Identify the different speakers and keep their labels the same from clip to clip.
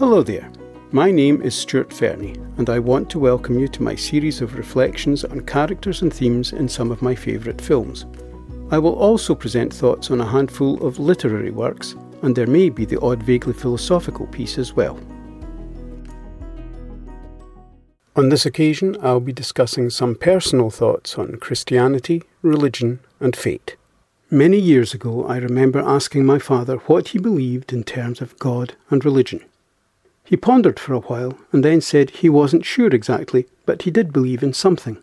Speaker 1: Hello there. My name is Stuart Fernie, and I want to welcome you to my series of reflections on characters and themes in some of my favourite films. I will also present thoughts on a handful of literary works, and there may be the odd vaguely philosophical piece as well. On this occasion, I'll be discussing some personal thoughts on Christianity, religion, and fate. Many years ago, I remember asking my father what he believed in terms of God and religion. He pondered for a while and then said he wasn't sure exactly, but he did believe in something.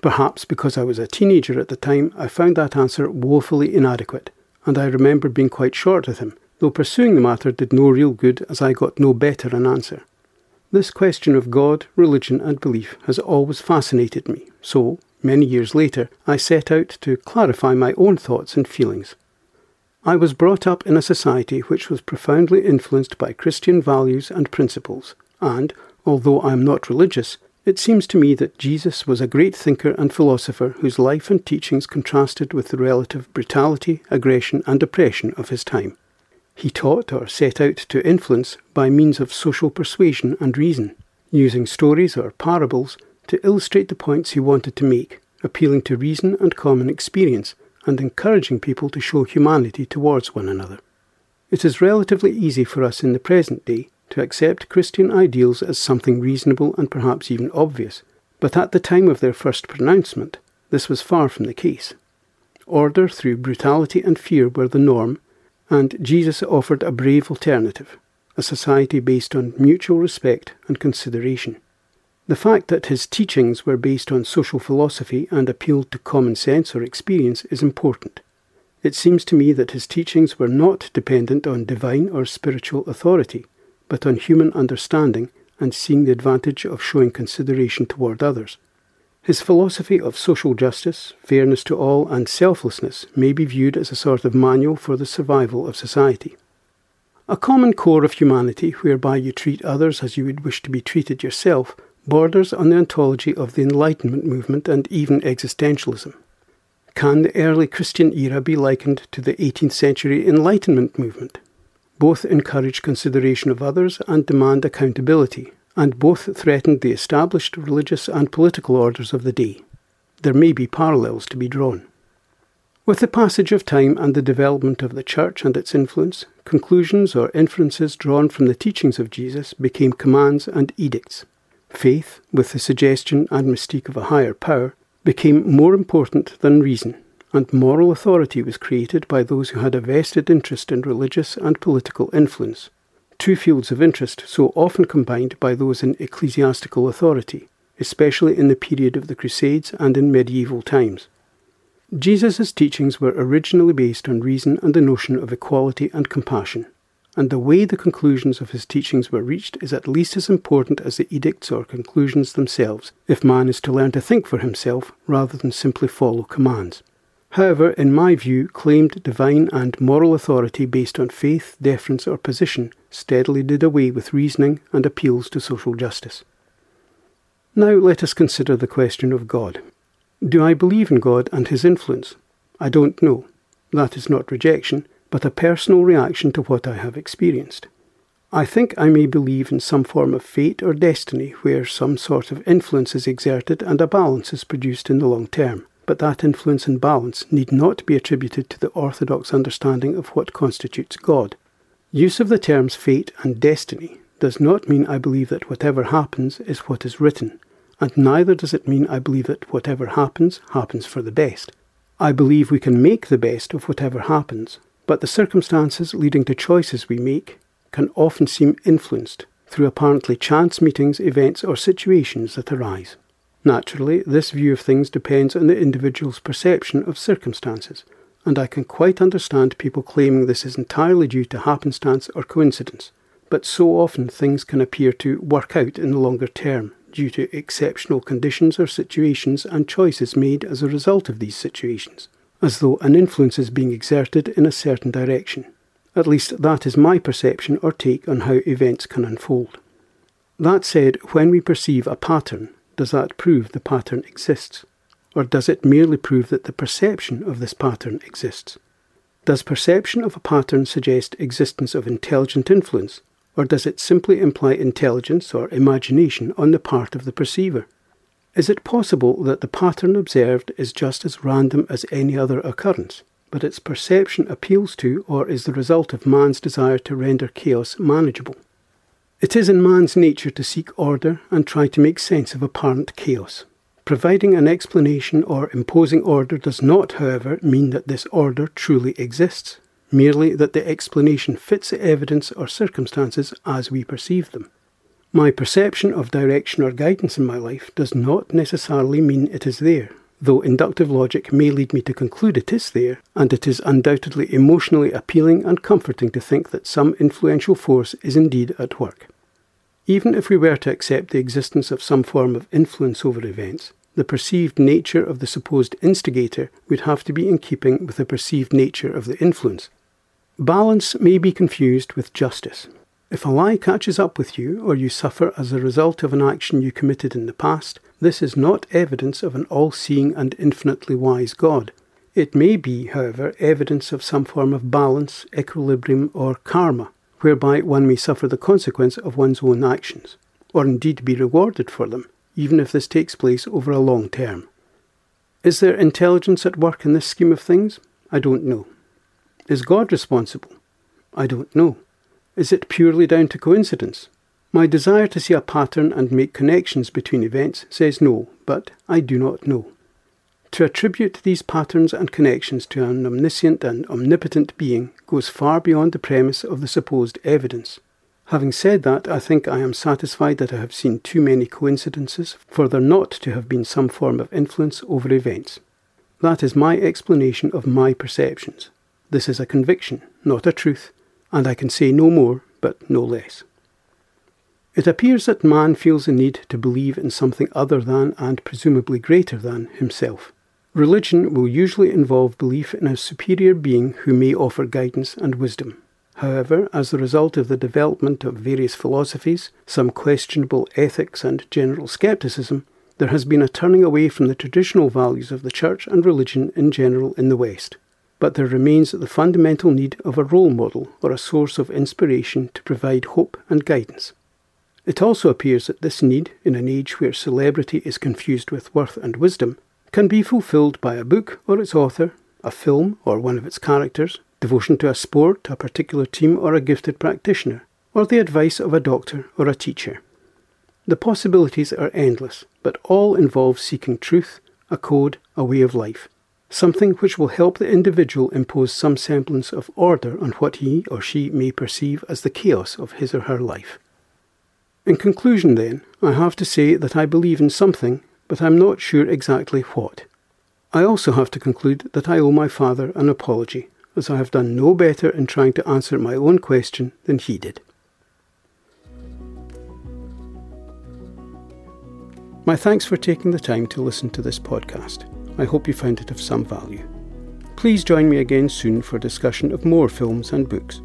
Speaker 1: Perhaps because I was a teenager at the time, I found that answer woefully inadequate, and I remember being quite short with him, though pursuing the matter did no real good as I got no better an answer. This question of God, religion, and belief has always fascinated me, so, many years later, I set out to clarify my own thoughts and feelings. I was brought up in a society which was profoundly influenced by Christian values and principles, and, although I am not religious, it seems to me that Jesus was a great thinker and philosopher whose life and teachings contrasted with the relative brutality, aggression, and oppression of his time. He taught or set out to influence by means of social persuasion and reason, using stories or parables to illustrate the points he wanted to make, appealing to reason and common experience and encouraging people to show humanity towards one another. It is relatively easy for us in the present day to accept Christian ideals as something reasonable and perhaps even obvious, but at the time of their first pronouncement, this was far from the case. Order through brutality and fear were the norm, and Jesus offered a brave alternative a society based on mutual respect and consideration. The fact that his teachings were based on social philosophy and appealed to common sense or experience is important. It seems to me that his teachings were not dependent on divine or spiritual authority, but on human understanding and seeing the advantage of showing consideration toward others. His philosophy of social justice, fairness to all, and selflessness may be viewed as a sort of manual for the survival of society. A common core of humanity, whereby you treat others as you would wish to be treated yourself, borders on the ontology of the Enlightenment movement and even existentialism. Can the early Christian era be likened to the 18th century Enlightenment movement? Both encourage consideration of others and demand accountability, and both threatened the established religious and political orders of the day. There may be parallels to be drawn. With the passage of time and the development of the Church and its influence, conclusions or inferences drawn from the teachings of Jesus became commands and edicts. Faith, with the suggestion and mystique of a higher power, became more important than reason, and moral authority was created by those who had a vested interest in religious and political influence, two fields of interest so often combined by those in ecclesiastical authority, especially in the period of the Crusades and in medieval times. Jesus' teachings were originally based on reason and the notion of equality and compassion and the way the conclusions of his teachings were reached is at least as important as the edicts or conclusions themselves, if man is to learn to think for himself rather than simply follow commands. However, in my view, claimed divine and moral authority based on faith, deference, or position steadily did away with reasoning and appeals to social justice. Now let us consider the question of God. Do I believe in God and his influence? I don't know. That is not rejection, but a personal reaction to what I have experienced. I think I may believe in some form of fate or destiny where some sort of influence is exerted and a balance is produced in the long term, but that influence and balance need not be attributed to the orthodox understanding of what constitutes God. Use of the terms fate and destiny does not mean I believe that whatever happens is what is written, and neither does it mean I believe that whatever happens happens for the best. I believe we can make the best of whatever happens, but the circumstances leading to choices we make can often seem influenced through apparently chance meetings, events, or situations that arise. Naturally, this view of things depends on the individual's perception of circumstances, and I can quite understand people claiming this is entirely due to happenstance or coincidence. But so often things can appear to work out in the longer term due to exceptional conditions or situations and choices made as a result of these situations as though an influence is being exerted in a certain direction. At least that is my perception or take on how events can unfold. That said, when we perceive a pattern, does that prove the pattern exists? Or does it merely prove that the perception of this pattern exists? Does perception of a pattern suggest existence of intelligent influence, or does it simply imply intelligence or imagination on the part of the perceiver? Is it possible that the pattern observed is just as random as any other occurrence, but its perception appeals to or is the result of man's desire to render chaos manageable? It is in man's nature to seek order and try to make sense of apparent chaos. Providing an explanation or imposing order does not, however, mean that this order truly exists, merely that the explanation fits the evidence or circumstances as we perceive them. My perception of direction or guidance in my life does not necessarily mean it is there, though inductive logic may lead me to conclude it is there, and it is undoubtedly emotionally appealing and comforting to think that some influential force is indeed at work. Even if we were to accept the existence of some form of influence over events, the perceived nature of the supposed instigator would have to be in keeping with the perceived nature of the influence. Balance may be confused with justice, if a lie catches up with you, or you suffer as a result of an action you committed in the past, this is not evidence of an all seeing and infinitely wise God. It may be, however, evidence of some form of balance, equilibrium, or karma, whereby one may suffer the consequence of one's own actions, or indeed be rewarded for them, even if this takes place over a long term. Is there intelligence at work in this scheme of things? I don't know. Is God responsible? I don't know. Is it purely down to coincidence? My desire to see a pattern and make connections between events says no, but I do not know. To attribute these patterns and connections to an omniscient and omnipotent being goes far beyond the premise of the supposed evidence. Having said that, I think I am satisfied that I have seen too many coincidences for there not to have been some form of influence over events. That is my explanation of my perceptions. This is a conviction, not a truth, and I can say no more, but no less. It appears that man feels a need to believe in something other than, and presumably greater than, himself. Religion will usually involve belief in a superior being who may offer guidance and wisdom. However, as a result of the development of various philosophies, some questionable ethics, and general skepticism, there has been a turning away from the traditional values of the Church and religion in general in the West but there remains the fundamental need of a role model or a source of inspiration to provide hope and guidance. It also appears that this need, in an age where celebrity is confused with worth and wisdom, can be fulfilled by a book or its author, a film or one of its characters, devotion to a sport, a particular team, or a gifted practitioner, or the advice of a doctor or a teacher. The possibilities are endless, but all involve seeking truth, a code, a way of life something which will help the individual impose some semblance of order on what he or she may perceive as the chaos of his or her life. In conclusion, then, I have to say that I believe in something, but I'm not sure exactly what. I also have to conclude that I owe my father an apology, as I have done no better in trying to answer my own question than he did. My thanks for taking the time to listen to this podcast. I hope you found it of some value. Please join me again soon for a discussion of more films and books.